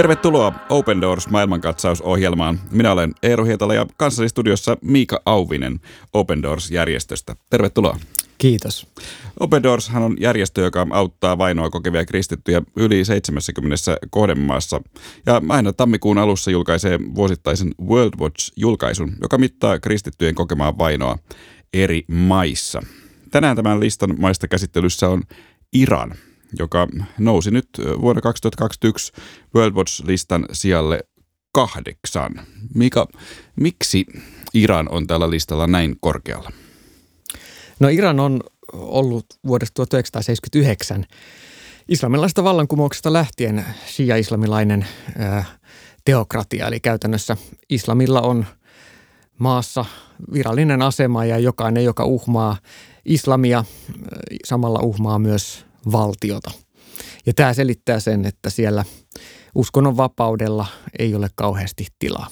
Tervetuloa Open Doors maailmankatsausohjelmaan. Minä olen Eero Hietala ja kanssani studiossa Miika Auvinen Open Doors-järjestöstä. Tervetuloa. Kiitos. Open Doors on järjestö, joka auttaa vainoa kokevia kristittyjä yli 70 kohdemaassa. Ja aina tammikuun alussa julkaisee vuosittaisen World Watch-julkaisun, joka mittaa kristittyjen kokemaa vainoa eri maissa. Tänään tämän listan maista käsittelyssä on Iran, joka nousi nyt vuonna 2021 World Watch-listan sijalle kahdeksan. Mika, miksi Iran on tällä listalla näin korkealla? No Iran on ollut vuodesta 1979 islamilaisesta vallankumouksesta lähtien shia-islamilainen teokratia. Eli käytännössä islamilla on maassa virallinen asema ja jokainen, joka uhmaa islamia, samalla uhmaa myös valtiota. Ja tämä selittää sen, että siellä uskonnon vapaudella ei ole kauheasti tilaa.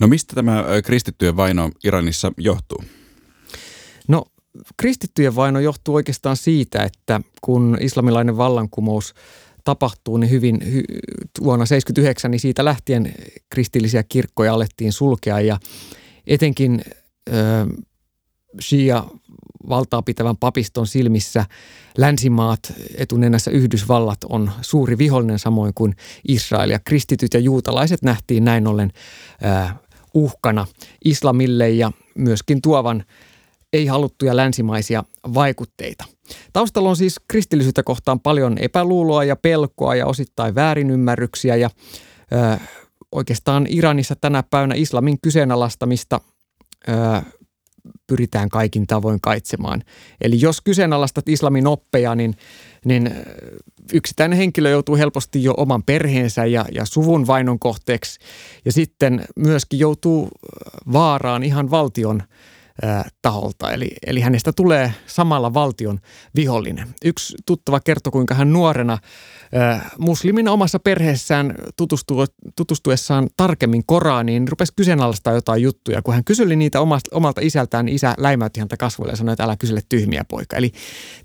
No mistä tämä kristittyjen vaino Iranissa johtuu? No kristittyjen vaino johtuu oikeastaan siitä, että kun islamilainen vallankumous tapahtuu, niin hyvin hy, vuonna 1979, niin siitä lähtien kristillisiä kirkkoja alettiin sulkea ja etenkin ö, Shia valtaa pitävän papiston silmissä länsimaat, etunenässä Yhdysvallat on suuri vihollinen samoin kuin Israel. Ja kristityt ja juutalaiset nähtiin näin ollen äh, uhkana islamille ja myöskin tuovan ei-haluttuja länsimaisia vaikutteita. Taustalla on siis kristillisyyttä kohtaan paljon epäluuloa ja pelkoa ja osittain väärinymmärryksiä ja ö, oikeastaan Iranissa tänä päivänä islamin kyseenalaistamista ö, pyritään kaikin tavoin kaitsemaan. Eli jos kyseenalaistat islamin oppeja, niin, niin yksittäinen henkilö joutuu helposti jo oman perheensä ja, ja suvun vainon kohteeksi ja sitten myöskin joutuu vaaraan ihan valtion – taholta. Eli, eli hänestä tulee samalla valtion vihollinen. Yksi tuttava kertoi, kuinka hän nuorena muslimina omassa perheessään tutustu, tutustuessaan tarkemmin Koraaniin rupesi kyseenalaistaa jotain juttuja. Kun hän kyseli niitä omasta, omalta isältään, niin isä läimäytti häntä kasvoille ja sanoi, että älä kysele tyhmiä poika. Eli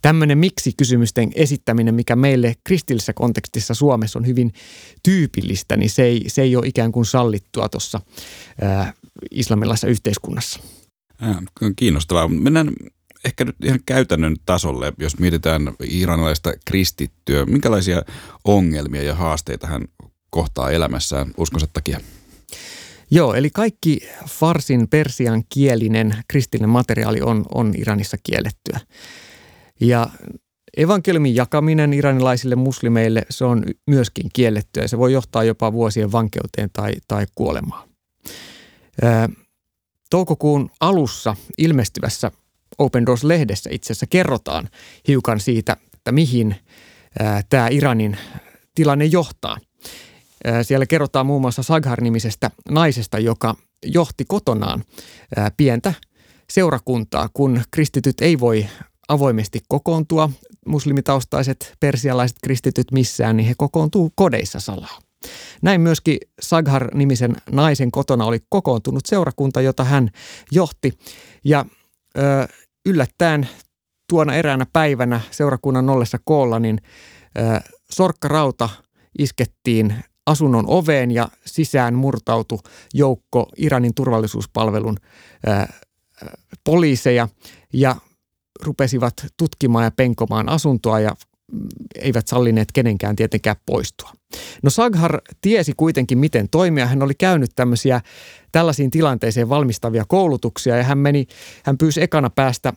tämmöinen miksi-kysymysten esittäminen, mikä meille kristillisessä kontekstissa Suomessa on hyvin tyypillistä, niin se ei, se ei ole ikään kuin sallittua tuossa islamilaisessa yhteiskunnassa. Kiinnostavaa. Mennään ehkä nyt ihan käytännön tasolle, jos mietitään iranilaista kristittyä. Minkälaisia ongelmia ja haasteita hän kohtaa elämässään uskonsa takia? Joo, eli kaikki farsin persian kielinen kristillinen materiaali on, on Iranissa kiellettyä. Ja evankeliumin jakaminen iranilaisille muslimeille, se on myöskin kiellettyä se voi johtaa jopa vuosien vankeuteen tai, tai kuolemaan toukokuun alussa ilmestyvässä Open Doors-lehdessä itse asiassa kerrotaan hiukan siitä, että mihin tämä Iranin tilanne johtaa. Siellä kerrotaan muun muassa Saghar-nimisestä naisesta, joka johti kotonaan ää, pientä seurakuntaa, kun kristityt ei voi avoimesti kokoontua, muslimitaustaiset persialaiset kristityt missään, niin he kokoontuu kodeissa salaa. Näin myöskin Saghar-nimisen naisen kotona oli kokoontunut seurakunta, jota hän johti. Ja ö, yllättäen tuona eräänä päivänä seurakunnan ollessa koolla, niin ö, sorkkarauta iskettiin asunnon oveen ja sisään murtautu joukko Iranin turvallisuuspalvelun ö, poliiseja ja rupesivat tutkimaan ja penkomaan asuntoa ja eivät sallineet kenenkään tietenkään poistua. No Saghar tiesi kuitenkin, miten toimia. Hän oli käynyt tämmöisiä tällaisiin tilanteisiin valmistavia koulutuksia ja hän meni, hän pyysi ekana päästä,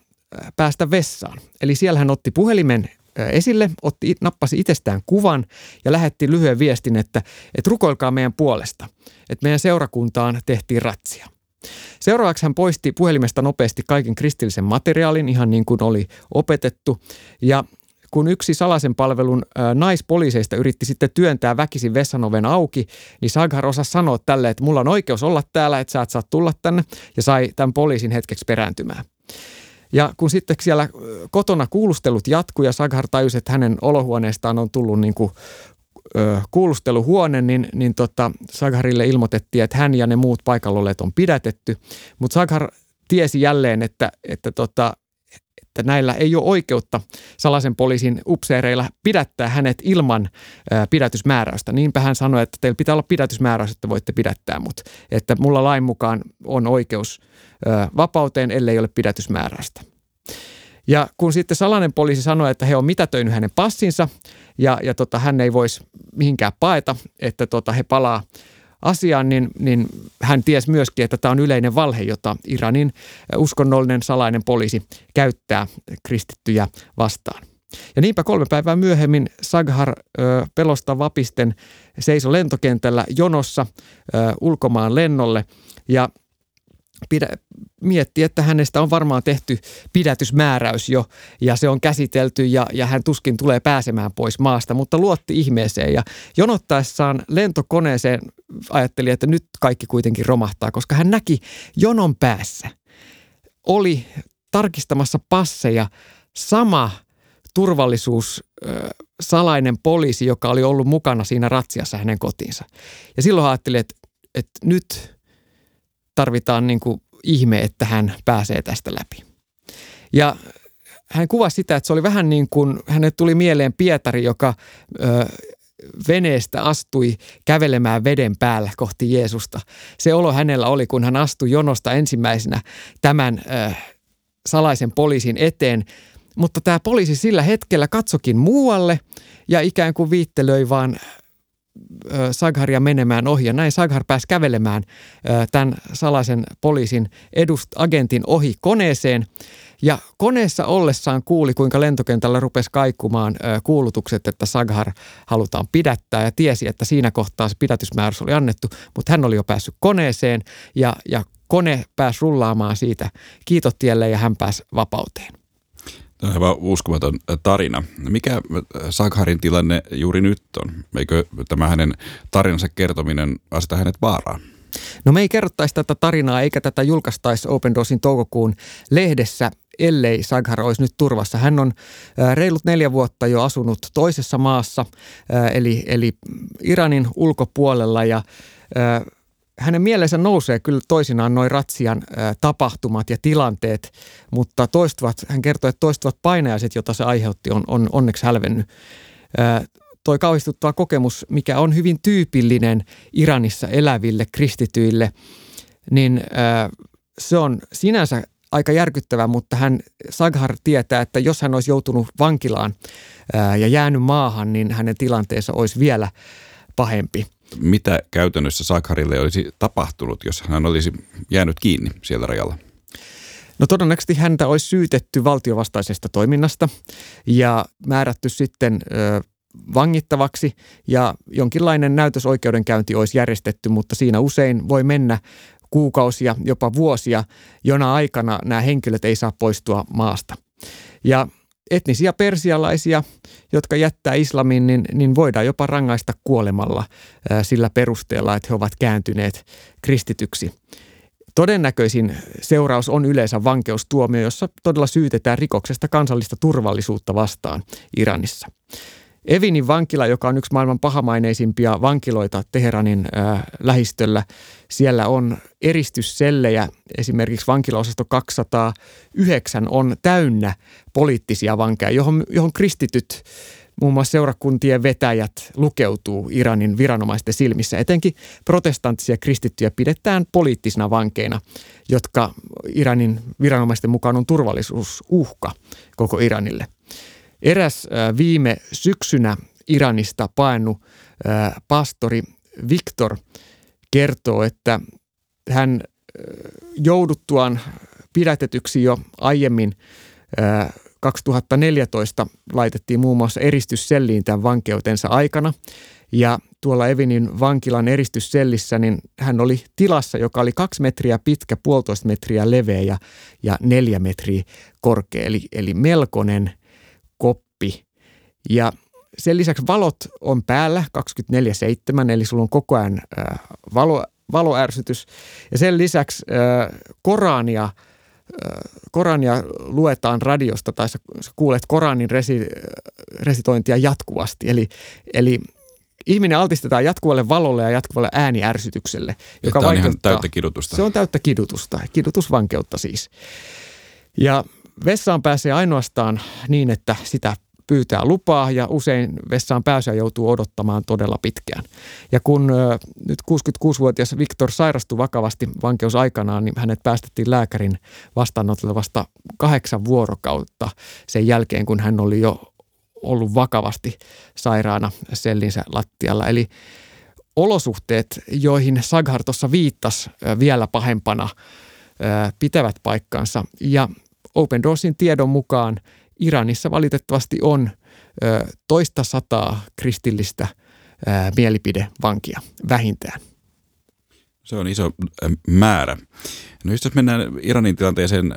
päästä vessaan. Eli siellä hän otti puhelimen esille, otti, nappasi itsestään kuvan ja lähetti lyhyen viestin, että, että rukoilkaa meidän puolesta, että meidän seurakuntaan tehtiin ratsia. Seuraavaksi hän poisti puhelimesta nopeasti kaiken kristillisen materiaalin, ihan niin kuin oli opetettu, ja kun yksi salaisen palvelun naispoliiseista yritti sitten työntää väkisin vessanoven auki, niin Saghar osasi sanoa tälle, että mulla on oikeus olla täällä, että sä et saa tulla tänne, ja sai tämän poliisin hetkeksi perääntymään. Ja kun sitten siellä kotona kuulustelut jatkuu ja Saghar tajusi, että hänen olohuoneestaan on tullut niin kuin kuulusteluhuone, niin, niin tota, Sagharille ilmoitettiin, että hän ja ne muut paikalla on pidätetty. Mutta Saghar tiesi jälleen, että, että tota, että näillä ei ole oikeutta salaisen poliisin upseereilla pidättää hänet ilman pidätysmääräystä. Niinpä hän sanoi, että teillä pitää olla pidätysmääräys, että voitte pidättää mut. Että mulla lain mukaan on oikeus vapauteen, ellei ole pidätysmääräystä. Ja kun sitten salainen poliisi sanoi, että he on mitätöinyt hänen passinsa ja, ja tota, hän ei voisi mihinkään paeta, että tota, he palaa asiaan, niin, niin hän tiesi myöskin, että tämä on yleinen valhe, jota Iranin uskonnollinen salainen poliisi käyttää kristittyjä vastaan. Ja niinpä kolme päivää myöhemmin Saghar ö, pelosta vapisten seisoi lentokentällä jonossa ö, ulkomaan lennolle ja pidä, mietti, että hänestä on varmaan tehty pidätysmääräys jo ja se on käsitelty ja, ja hän tuskin tulee pääsemään pois maasta, mutta luotti ihmeeseen ja jonottaessaan lentokoneeseen ajatteli, että nyt kaikki kuitenkin romahtaa, koska hän näki jonon päässä oli tarkistamassa passeja sama turvallisuus salainen poliisi, joka oli ollut mukana siinä ratsiassa hänen kotiinsa. Ja silloin ajattelin, että, että nyt tarvitaan niin kuin ihme, että hän pääsee tästä läpi. Ja hän kuvasi sitä, että se oli vähän niin kuin, hänet tuli mieleen Pietari, joka ö, veneestä astui kävelemään veden päällä kohti Jeesusta. Se olo hänellä oli, kun hän astui jonosta ensimmäisenä tämän ö, salaisen poliisin eteen. Mutta tämä poliisi sillä hetkellä katsokin muualle ja ikään kuin viittelöi vaan Sagharia menemään ohi. Ja näin Saghar pääsi kävelemään tämän salaisen poliisin edust agentin ohi koneeseen. Ja koneessa ollessaan kuuli, kuinka lentokentällä rupesi kaikumaan kuulutukset, että Saghar halutaan pidättää ja tiesi, että siinä kohtaa se pidätysmääräys oli annettu, mutta hän oli jo päässyt koneeseen ja, ja kone pääsi rullaamaan siitä kiitotielle ja hän pääsi vapauteen. Tämä on aivan uskomaton tarina. Mikä Sagharin tilanne juuri nyt on? Eikö tämä hänen tarinansa kertominen aseta hänet vaaraan? No me ei kerrottaisi tätä tarinaa eikä tätä julkaistaisi Open Doorsin toukokuun lehdessä, ellei Saghar olisi nyt turvassa. Hän on reilut neljä vuotta jo asunut toisessa maassa, eli, eli Iranin ulkopuolella ja hänen mielensä nousee kyllä toisinaan noin ratsian tapahtumat ja tilanteet, mutta toistuvat, hän kertoo, että toistuvat painajaiset, joita se aiheutti, on, on onneksi hälvennyt. toi kauhistuttava kokemus, mikä on hyvin tyypillinen Iranissa eläville kristityille, niin se on sinänsä aika järkyttävä, mutta hän, Saghar tietää, että jos hän olisi joutunut vankilaan ja jäänyt maahan, niin hänen tilanteensa olisi vielä pahempi mitä käytännössä Sakharille olisi tapahtunut, jos hän olisi jäänyt kiinni siellä rajalla? No todennäköisesti häntä olisi syytetty valtiovastaisesta toiminnasta ja määrätty sitten ö, vangittavaksi ja jonkinlainen näytösoikeudenkäynti olisi järjestetty, mutta siinä usein voi mennä kuukausia, jopa vuosia, jona aikana nämä henkilöt ei saa poistua maasta. Ja etnisiä persialaisia, jotka jättää islamin, niin, niin voidaan jopa rangaista kuolemalla ää, sillä perusteella, että he ovat kääntyneet kristityksi. Todennäköisin seuraus on yleensä vankeustuomio, jossa todella syytetään rikoksesta kansallista turvallisuutta vastaan Iranissa. Evinin vankila, joka on yksi maailman pahamaineisimpia vankiloita Teheranin äh, lähistöllä, siellä on eristyssellejä. Esimerkiksi vankilaosasto 209 on täynnä poliittisia vankeja, johon, johon kristityt, muun muassa seurakuntien vetäjät, lukeutuu Iranin viranomaisten silmissä. Etenkin protestanttisia kristittyjä pidetään poliittisina vankeina, jotka Iranin viranomaisten mukaan on turvallisuusuhka koko Iranille – Eräs viime syksynä Iranista paennut pastori Viktor kertoo, että hän jouduttuaan pidätetyksi jo aiemmin 2014 laitettiin muun muassa eristysselliin tämän vankeutensa aikana. Ja tuolla Evinin vankilan eristyssellissä, niin hän oli tilassa, joka oli kaksi metriä pitkä, puolitoista metriä leveä ja, ja neljä metriä korkea. Eli, eli melkoinen – koppi. Ja sen lisäksi valot on päällä 24-7, eli sulla on koko ajan äh, valo, valoärsytys. Ja sen lisäksi äh, Korania, äh, Korania luetaan radiosta tai sä, sä kuulet Koranin resi, resitointia jatkuvasti. Eli, eli ihminen altistetaan jatkuvalle valolle ja jatkuvalle ääniärsytykselle. Joka Tämä on ihan täyttä kidutusta. Se on täyttä kidutusta, kidutusvankeutta siis. Ja vessaan pääsee ainoastaan niin, että sitä pyytää lupaa ja usein vessaan pääsyä joutuu odottamaan todella pitkään. Ja kun nyt 66-vuotias Viktor sairastui vakavasti vankeusaikanaan, niin hänet päästettiin lääkärin vastaanotolle vasta kahdeksan vuorokautta sen jälkeen, kun hän oli jo ollut vakavasti sairaana sellinsä lattialla. Eli olosuhteet, joihin Saghar tuossa viittasi vielä pahempana, pitävät paikkansa. Ja Open Doorsin tiedon mukaan Iranissa valitettavasti on toista sataa kristillistä mielipidevankia vähintään. Se on iso määrä. No jos mennään Iranin tilanteeseen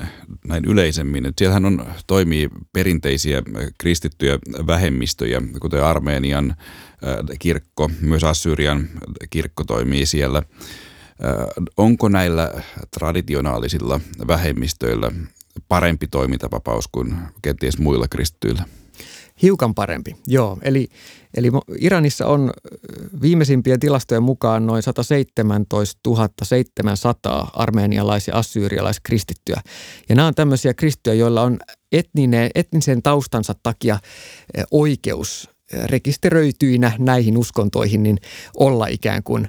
näin yleisemmin, että siellähän on, toimii perinteisiä kristittyjä vähemmistöjä, kuten Armenian kirkko, myös Assyrian kirkko toimii siellä. Onko näillä traditionaalisilla vähemmistöillä parempi toimintavapaus kuin kenties muilla kristityillä? Hiukan parempi, joo. Eli, eli Iranissa on viimeisimpien tilastojen mukaan noin 117 700 armeenialais- ja assyrialais-kristittyä. Ja nämä on tämmöisiä kristittyjä, joilla on etninen, etnisen taustansa takia oikeus rekisteröityinä näihin uskontoihin, niin olla ikään kuin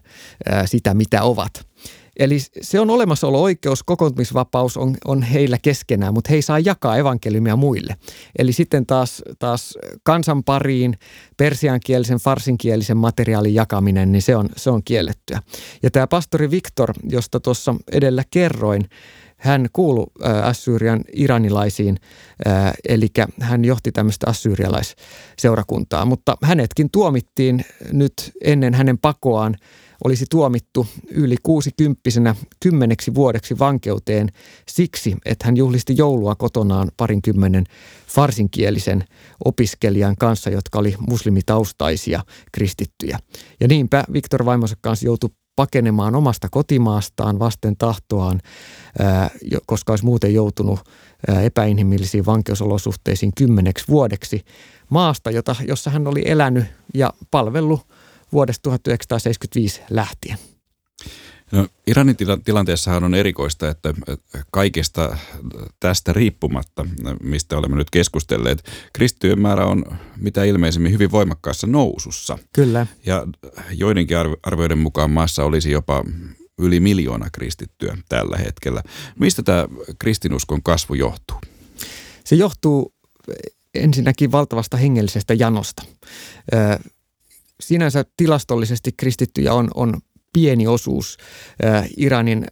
sitä, mitä ovat. Eli se on olemassaolo-oikeus, kokoontumisvapaus on, on heillä keskenään, mutta he ei saa jakaa evankeliumia muille. Eli sitten taas, taas kansan pariin persiankielisen, farsinkielisen materiaalin jakaminen, niin se on, se on kiellettyä. Ja tämä pastori Viktor, josta tuossa edellä kerroin, hän kuului Assyrian iranilaisiin, eli hän johti tämmöistä assyrialaisseurakuntaa, mutta hänetkin tuomittiin nyt ennen hänen pakoaan olisi tuomittu yli kuusikymppisenä kymmeneksi vuodeksi vankeuteen siksi, että hän juhlisti joulua kotonaan parinkymmenen farsinkielisen opiskelijan kanssa, jotka oli muslimitaustaisia kristittyjä. Ja niinpä Viktor vaimonsa kanssa joutui pakenemaan omasta kotimaastaan vasten tahtoaan, koska olisi muuten joutunut epäinhimillisiin vankeusolosuhteisiin kymmeneksi vuodeksi maasta, jota, jossa hän oli elänyt ja palvellut vuodesta 1975 lähtien. No, Iranin tilanteessahan on erikoista, että kaikesta tästä riippumatta, mistä olemme nyt keskustelleet, kristittyjen määrä on mitä ilmeisemmin hyvin voimakkaassa nousussa. Kyllä. Ja joidenkin arvioiden mukaan maassa olisi jopa yli miljoona kristittyä tällä hetkellä. Mistä tämä kristinuskon kasvu johtuu? Se johtuu ensinnäkin valtavasta hengellisestä janosta sinänsä tilastollisesti kristittyjä on, on pieni osuus Iranin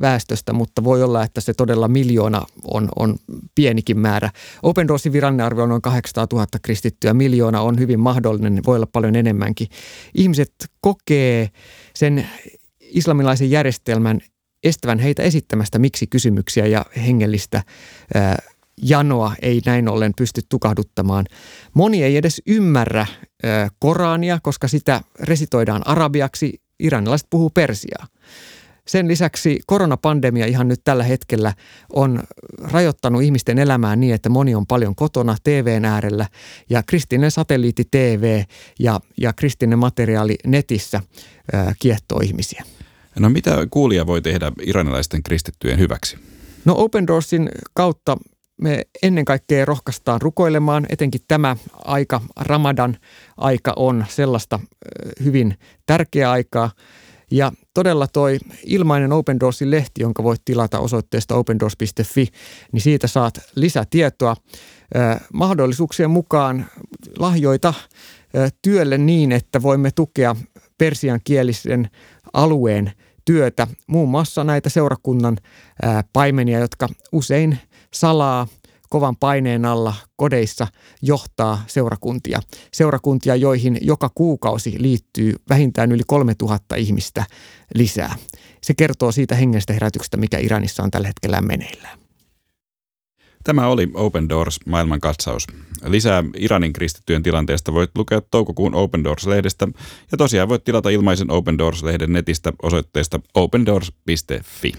väestöstä, mutta voi olla, että se todella miljoona on, on pienikin määrä. Open Doorsin arvio on noin 800 000 kristittyä. Miljoona on hyvin mahdollinen, voi olla paljon enemmänkin. Ihmiset kokee sen islamilaisen järjestelmän estävän heitä esittämästä miksi kysymyksiä ja hengellistä janoa ei näin ollen pysty tukahduttamaan. Moni ei edes ymmärrä Korania, koska sitä resitoidaan arabiaksi. Iranilaiset puhuu persiaa. Sen lisäksi koronapandemia ihan nyt tällä hetkellä on rajoittanut ihmisten elämää niin, että moni on paljon kotona TVn äärellä ja kristillinen satelliitti TV ja, ja kristillinen materiaali netissä ää, kiehtoo ihmisiä. No mitä kuulija voi tehdä iranilaisten kristittyjen hyväksi? No Open Doorsin kautta me ennen kaikkea rohkaistaan rukoilemaan, etenkin tämä aika, Ramadan aika on sellaista hyvin tärkeää aikaa. Ja todella toi ilmainen Open Doorsin lehti, jonka voit tilata osoitteesta opendoors.fi, niin siitä saat lisätietoa. Mahdollisuuksien mukaan lahjoita työlle niin, että voimme tukea persiankielisen alueen työtä, muun muassa näitä seurakunnan paimenia, jotka usein salaa kovan paineen alla kodeissa johtaa seurakuntia. Seurakuntia, joihin joka kuukausi liittyy vähintään yli 3000 ihmistä lisää. Se kertoo siitä hengestä herätyksestä, mikä Iranissa on tällä hetkellä meneillään. Tämä oli Open Doors maailmankatsaus. Lisää Iranin kristittyjen tilanteesta voit lukea toukokuun Open Doors-lehdestä ja tosiaan voit tilata ilmaisen Open Doors-lehden netistä osoitteesta opendoors.fi.